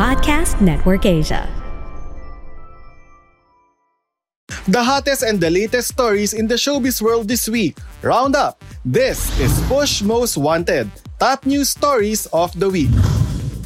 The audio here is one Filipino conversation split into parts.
Podcast Network Asia. The hottest and the latest stories in the showbiz world this week. Roundup. This is Push Most Wanted. Top news stories of the week.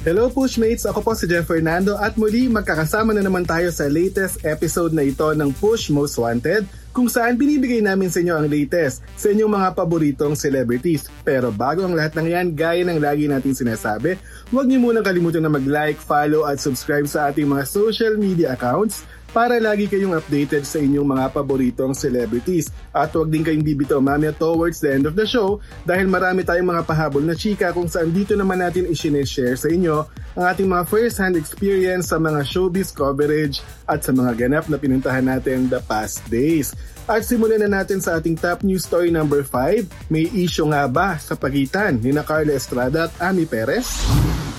Hello Pushmates! Ako po si Jeff Fernando at muli magkakasama na naman tayo sa latest episode na ito ng Push Most Wanted kung saan binibigay namin sa inyo ang latest sa inyong mga paboritong celebrities. Pero bago ang lahat ng yan, gaya ng lagi nating sinasabi, huwag niyo munang kalimutan na mag-like, follow at subscribe sa ating mga social media accounts para lagi kayong updated sa inyong mga paboritong celebrities. At huwag din kayong bibitaw mamaya towards the end of the show dahil marami tayong mga pahabol na chika kung saan dito naman natin isineshare sa inyo ang ating mga first-hand experience sa mga showbiz coverage at sa mga ganap na pinuntahan natin the past days. At simulan na natin sa ating top news story number 5. May issue nga ba sa pagitan ni na Carla Estrada at Ami Perez?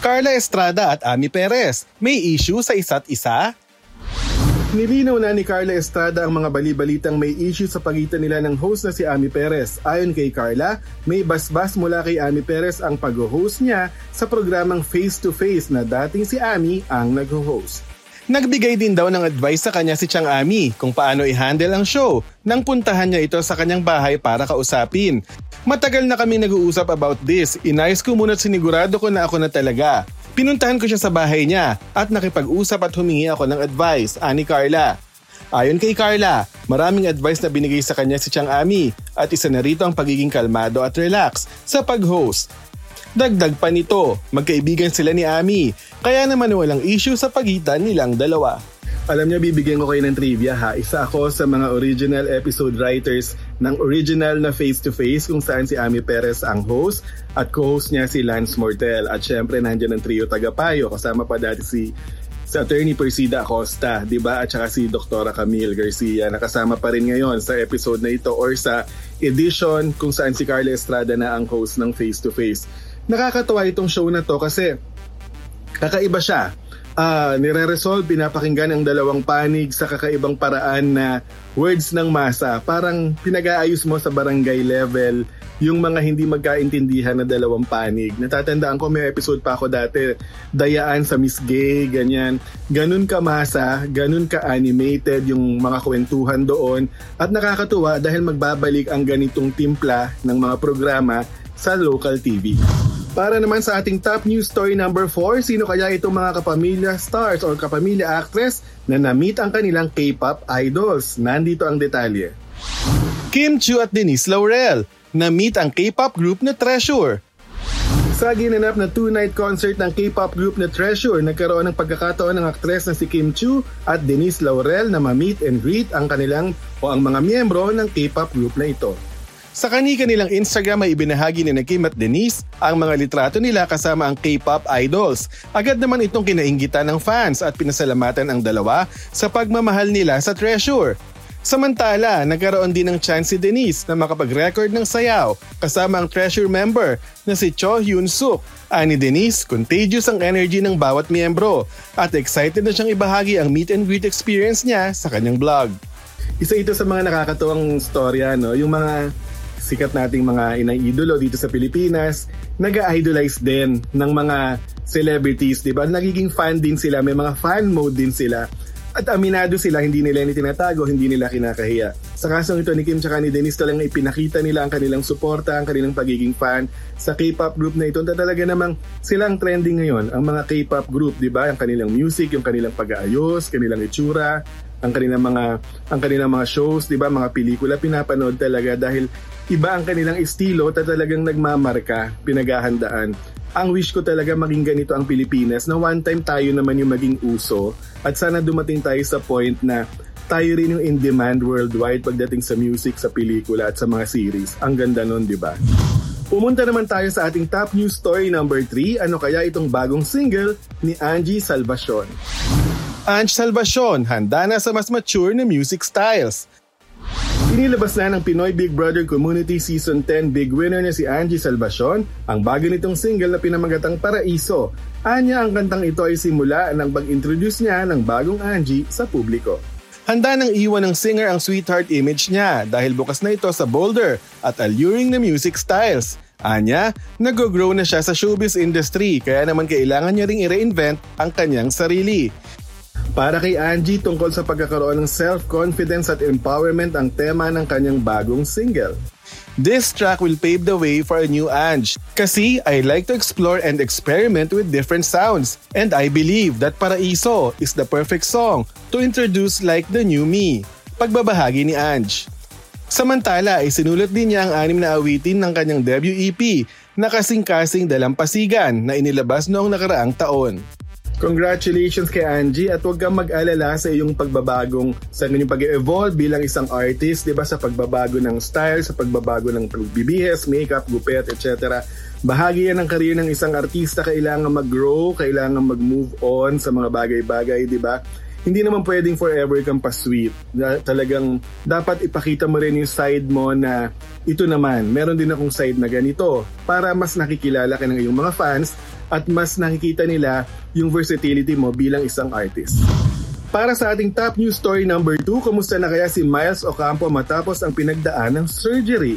Carla Estrada at Ami Perez, may issue sa isa't isa? Nilinaw na ni Carla Estrada ang mga bali-balitang may issue sa pagitan nila ng host na si Ami Perez. Ayon kay Carla, may basbas mula kay Ami Perez ang pag-host niya sa programang Face to Face na dating si Ami ang nag-host. Nagbigay din daw ng advice sa kanya si Chang Ami kung paano i-handle ang show nang puntahan niya ito sa kanyang bahay para kausapin. Matagal na kami nag-uusap about this. Inayos ko muna at sinigurado ko na ako na talaga. Pinuntahan ko siya sa bahay niya at nakipag-usap at humingi ako ng advice, ani Carla. Ayon kay Carla, maraming advice na binigay sa kanya si Chang Ami at isa na rito ang pagiging kalmado at relax sa pag-host. Dagdag pa nito, magkaibigan sila ni Ami, kaya naman walang issue sa pagitan nilang dalawa. Alam niyo, bibigyan ko kayo ng trivia ha. Isa ako sa mga original episode writers ng original na Face to Face kung saan si Ami Perez ang host at co-host niya si Lance Mortel. At syempre nandiyan ang trio Tagapayo kasama pa dati si sa attorney Persida Acosta, 'di ba? At saka si Dr. Camille Garcia nakasama pa rin ngayon sa episode na ito or sa edition kung saan si Carla Estrada na ang host ng Face to Face. Nakakatawa itong show na to kasi kakaiba siya uh, nire-resolve, pinapakinggan ang dalawang panig sa kakaibang paraan na words ng masa. Parang pinag-aayos mo sa barangay level yung mga hindi magkaintindihan na dalawang panig. Natatandaan ko may episode pa ako dati, dayaan sa Miss Gay, ganyan. Ganun ka masa, ganun ka animated yung mga kwentuhan doon. At nakakatuwa dahil magbabalik ang ganitong timpla ng mga programa sa local TV. Para naman sa ating top news story number 4, sino kaya itong mga kapamilya stars or kapamilya actress na na-meet ang kanilang K-pop idols? Nandito ang detalye. Kim Chu at Denise Laurel na-meet ang K-pop group na Treasure. Sa ginanap na two-night concert ng K-pop group na Treasure, nagkaroon ng pagkakataon ng aktres na si Kim Chu at Denise Laurel na ma-meet and greet ang kanilang o ang mga miyembro ng K-pop group na ito. Sa kani-kanilang Instagram ay ibinahagi ni Kim at Denise ang mga litrato nila kasama ang K-pop idols. Agad naman itong kinainggitan ng fans at pinasalamatan ang dalawa sa pagmamahal nila sa Treasure. Samantala, nagkaroon din ng chance si Denise na makapag-record ng sayaw kasama ang Treasure member na si Cho Hyun Suk. Ani Denise, contagious ang energy ng bawat miyembro at excited na siyang ibahagi ang meet and greet experience niya sa kanyang vlog. Isa ito sa mga nakakatuwang storya, no? yung mga sikat nating mga inang idolo dito sa Pilipinas, nag-idolize din ng mga celebrities, di ba? Nagiging fan din sila, may mga fan mode din sila. At aminado sila, hindi nila ni tinatago, hindi nila kinakahiya. Sa kasong ito ni Kim tsaka ni Denise talagang ipinakita nila ang kanilang suporta, ang kanilang pagiging fan sa K-pop group na ito. Talaga namang silang trending ngayon, ang mga K-pop group, di ba? Ang kanilang music, yung kanilang pag-aayos, kanilang itsura, ang kanilang mga ang kanilang mga shows, 'di ba, mga pelikula pinapanood talaga dahil iba ang kanilang estilo at talagang nagmamarka, pinaghahandaan. Ang wish ko talaga maging ganito ang Pilipinas na one time tayo naman yung maging uso at sana dumating tayo sa point na tayo rin yung in demand worldwide pagdating sa music, sa pelikula at sa mga series. Ang ganda nun, di ba? Pumunta naman tayo sa ating top news story number 3. Ano kaya itong bagong single ni Angie Salvacion? Ange Salvacion, handa na sa mas mature na music styles. Inilabas na ng Pinoy Big Brother Community Season 10 big winner na si Angie Salvacion ang bago nitong single na pinamagatang Paraiso. Anya ang kantang ito ay simula ng pag-introduce niya ng bagong Angie sa publiko. Handa nang iwan ng singer ang sweetheart image niya dahil bukas na ito sa bolder at alluring na music styles. Anya, nag-grow na siya sa showbiz industry kaya naman kailangan niya ring i-reinvent ang kanyang sarili. Para kay Angie tungkol sa pagkakaroon ng self-confidence at empowerment ang tema ng kanyang bagong single. This track will pave the way for a new Ange. Kasi I like to explore and experiment with different sounds. And I believe that Paraiso is the perfect song to introduce like the new me. Pagbabahagi ni Ange. Samantala, isinulat din niya ang anim na awitin ng kanyang debut EP na kasing-kasing dalampasigan na inilabas noong nakaraang taon. Congratulations kay Angie at huwag kang mag-alala sa iyong pagbabagong sa inyong pag-evolve bilang isang artist, 'di ba sa pagbabago ng style, sa pagbabago ng pagbibihis, makeup, gupit, etc. Bahagi yan ng career ng isang artista, kailangan mag-grow, kailangan mag-move on sa mga bagay-bagay, 'di ba? Hindi naman pwedeng forever kang pa-sweet. Talagang dapat ipakita mo rin yung side mo na ito naman, meron din akong side na ganito para mas nakikilala ka ng iyong mga fans at mas nakikita nila yung versatility mo bilang isang artist. Para sa ating top news story number 2, kumusta na kaya si Miles Ocampo matapos ang pinagdaan ng surgery?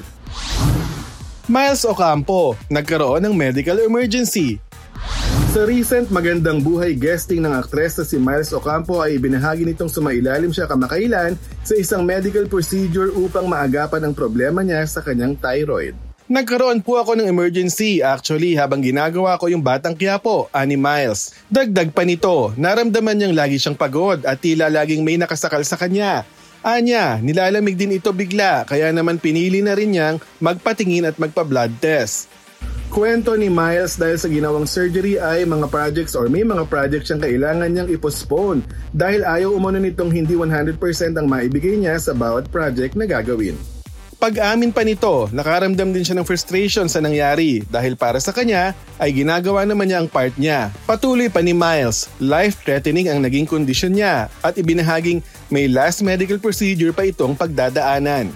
Miles Ocampo, nagkaroon ng medical emergency. Sa recent Magandang Buhay guesting ng aktres na si Miles Ocampo ay ibinahagi nitong sumailalim siya kamakailan sa isang medical procedure upang maagapan ang problema niya sa kanyang thyroid. Nagkaroon po ako ng emergency actually habang ginagawa ko yung Batang Quiapo, ani Miles. Dagdag pa nito, naramdaman niyang lagi siyang pagod at tila laging may nakasakal sa kanya. Anya, nilalamig din ito bigla kaya naman pinili na rin niyang magpatingin at magpa-blood test. Kwento ni Miles dahil sa ginawang surgery ay mga projects or may mga projects siyang kailangan niyang ipostpone dahil ayaw umano nitong hindi 100% ang maibigay niya sa bawat project na gagawin. Pag-amin pa nito, nakaramdam din siya ng frustration sa nangyari dahil para sa kanya ay ginagawa naman niya ang part niya. Patuloy pa ni Miles, life-threatening ang naging kondisyon niya at ibinahaging may last medical procedure pa itong pagdadaanan.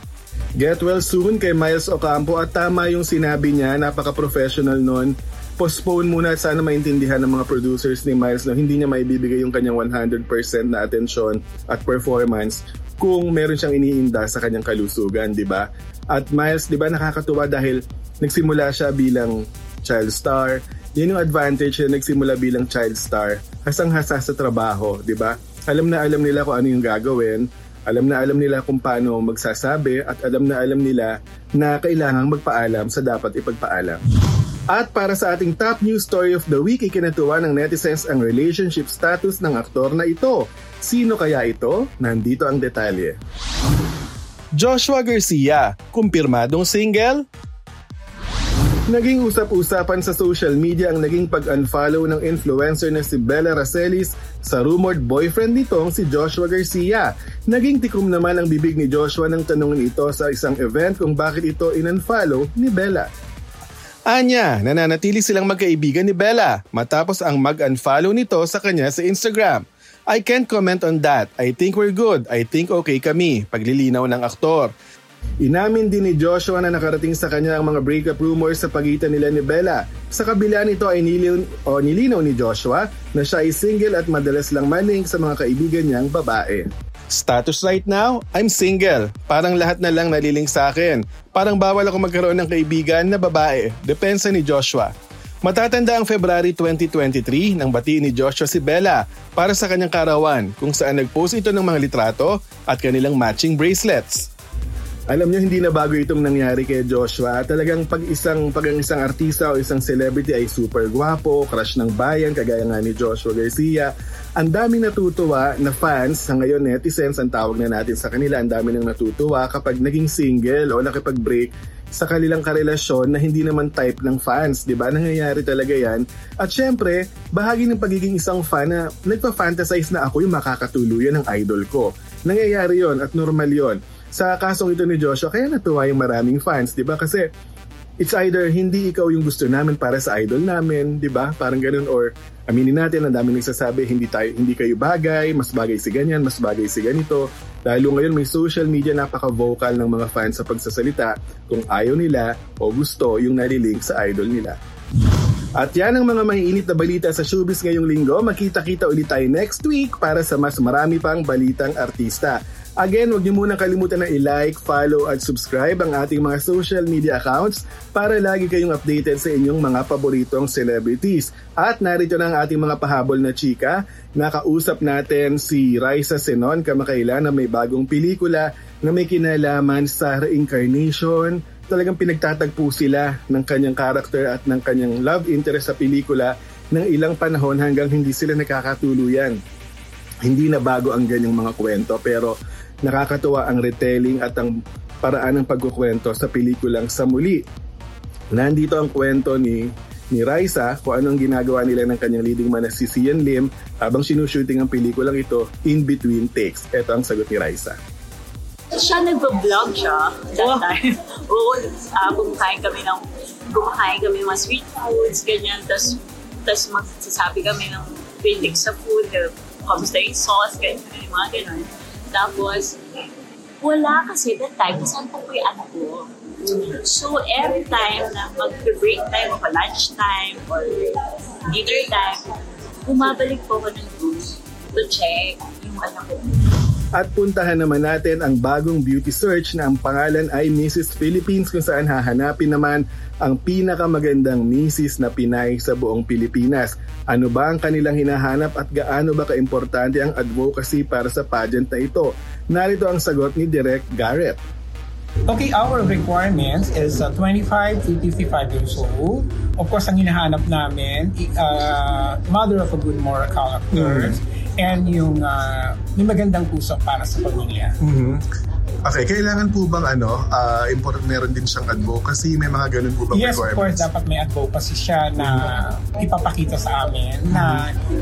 Get well soon kay Miles Ocampo at tama yung sinabi niya, napaka-professional nun. Postpone muna at sana maintindihan ng mga producers ni Miles na hindi niya maibibigay yung kanyang 100% na atensyon at performance kung meron siyang iniinda sa kanyang kalusugan, di ba? At Miles, di ba nakakatuwa dahil nagsimula siya bilang child star. Yan yung advantage na nagsimula bilang child star. Hasang-hasa sa trabaho, di ba? Alam na alam nila kung ano yung gagawin. Alam na alam nila kung paano magsasabi at alam na alam nila na kailangang magpaalam sa dapat ipagpaalam. At para sa ating top news story of the week, ikinatuwa ng netizens ang relationship status ng aktor na ito. Sino kaya ito? Nandito ang detalye. Joshua Garcia, kumpirmadong single? Naging usap-usapan sa social media ang naging pag-unfollow ng influencer na si Bella Racelis sa rumored boyfriend nitong si Joshua Garcia. Naging tikom naman ang bibig ni Joshua nang tanongin ito sa isang event kung bakit ito in-unfollow ni Bella. Anya, nananatili silang magkaibigan ni Bella matapos ang mag-unfollow nito sa kanya sa Instagram. I can't comment on that. I think we're good. I think okay kami. Paglilinaw ng aktor. Inamin din ni Joshua na nakarating sa kanya ang mga breakup rumors sa pagitan nila ni Bella. Sa kabila nito ay nilin, o nilinaw ni Joshua na siya ay single at madalas lang maning sa mga kaibigan niyang babae. Status right now, I'm single. Parang lahat na lang naliling sa akin. Parang bawal ako magkaroon ng kaibigan na babae. Depensa ni Joshua. Matatanda ang February 2023 nang batiin ni Joshua si Bella para sa kanyang karawan kung saan nagpost ito ng mga litrato at kanilang matching bracelets. Alam niyo hindi na bago itong nangyari kay Joshua. Talagang pag isang pag ang isang artista o isang celebrity ay super gwapo, crush ng bayan kagaya nga ni Joshua Garcia, ang daming natutuwa na fans sa ngayon netizens ang tawag na natin sa kanila, ang dami nang natutuwa kapag naging single o nakipag-break sa kanilang karelasyon na hindi naman type ng fans, 'di ba? Nangyayari talaga 'yan. At syempre, bahagi ng pagiging isang fan na nagpa-fantasize na ako yung makakatuluyan ng idol ko. Nangyayari 'yon at normal 'yon sa kasong ito ni Joshua, kaya natuwa yung maraming fans, di ba? Kasi it's either hindi ikaw yung gusto namin para sa idol namin, di ba? Parang ganun or aminin natin, ang dami nagsasabi, hindi, tayo, hindi kayo bagay, mas bagay si ganyan, mas bagay si ganito. Dahil ngayon may social media napaka-vocal ng mga fans sa pagsasalita kung ayaw nila o gusto yung nalilink sa idol nila. At yan ang mga maiinit na balita sa showbiz ngayong linggo. Makita-kita ulit tayo next week para sa mas marami pang balitang artista. Again, huwag niyo muna kalimutan na i-like, follow at subscribe ang ating mga social media accounts para lagi kayong updated sa inyong mga paboritong celebrities. At narito na ang ating mga pahabol na chika. Nakausap natin si Raisa Senon kamakailan na may bagong pelikula na may kinalaman sa reincarnation. Talagang pinagtatagpo sila ng kanyang character at ng kanyang love interest sa pelikula ng ilang panahon hanggang hindi sila nakakatuluyan. Hindi na bago ang ganyang mga kwento pero nakakatuwa ang retelling at ang paraan ng pagkukwento sa pelikulang sa muli. Nandito ang kwento ni ni Raisa kung anong ginagawa nila ng kanyang leading man na si Sian Lim habang sinushooting ang pelikulang ito in between takes. Ito ang sagot ni Raisa. Siya nagbo-vlog siya that oh. time. Oo, uh, kumakain kami ng kumakain kami ng mga street foods, ganyan. Tapos, tapos magsasabi kami ng critics sa food, kamusta yung sauce, ganyan, mga ganun. Tapos, wala kasi that time, saan po yung anak ko? So, every time na mag-break time o lunch time or dinner time, bumabalik po ko ng room to check yung anak ko. At puntahan naman natin ang bagong beauty search na ang pangalan ay Mrs. Philippines kung saan hahanapin naman ang pinakamagandang Mrs. na Pinay sa buong Pilipinas. Ano ba ang kanilang hinahanap at gaano ba kaimportante ang advocacy para sa pageant na ito? Narito ang sagot ni Direk Garrett. Okay, our requirements is uh, 25 to 55 years old. Of course, ang hinahanap namin, uh, mother of a good moral character, mm and yung uh, may magandang puso para sa pamilya. Mm-hmm. Okay, kailangan po bang ano, uh, important meron din siyang advocacy? May mga ganun po bang yes, requirements? Yes, of course, dapat may advocacy siya na ipapakita sa amin mm-hmm. na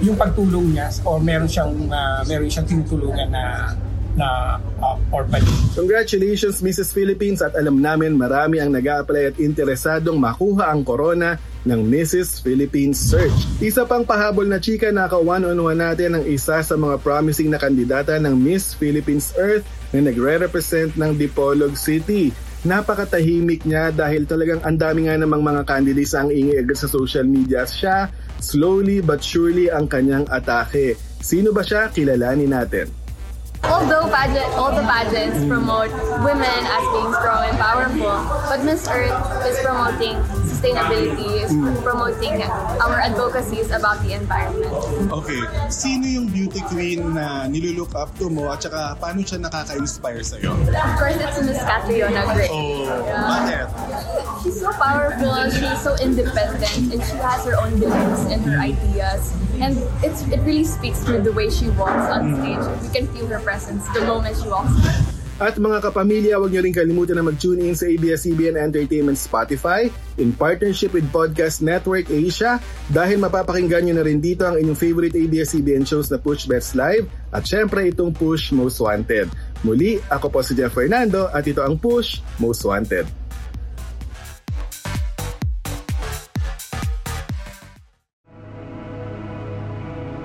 yung pagtulong niya or meron siyang uh, meron siyang tinutulungan na na uh, orphanage. Congratulations Mrs. Philippines at alam namin marami ang nag apply at interesadong makuha ang corona ng Mrs. Philippines Search. Isa pang pahabol na chika na ka-one-on-one natin ang isa sa mga promising na kandidata ng Miss Philippines Earth na nagre-represent ng Dipolog City. Napakatahimik niya dahil talagang ang dami nga namang mga candidates ang ingay sa social media. Siya, slowly but surely ang kanyang atake. Sino ba siya? Kilalanin natin. Although pageant, all the pageants promote women as being strong and powerful, but Miss Earth is promoting sustainability, is mm. promoting our advocacies about the environment. Okay. Sino yung beauty queen na nilulook up to mo at saka paano siya nakaka-inspire sa'yo? Of course, it's Miss Catriona Gray. Oh, yeah. bakit? She's so powerful, she's so independent, and she has her own beliefs and her ideas. And it's it really speaks through the way she walks on stage. You can feel her presence the moment she walks. At mga kapamilya, huwag niyo rin kalimutan na mag-tune in sa ABS-CBN Entertainment Spotify in partnership with Podcast Network Asia dahil mapapakinggan niyo na rin dito ang inyong favorite ABS-CBN shows na Push Bets Live at syempre itong Push Most Wanted. Muli, ako po si Jeff Fernando at ito ang Push Most Wanted.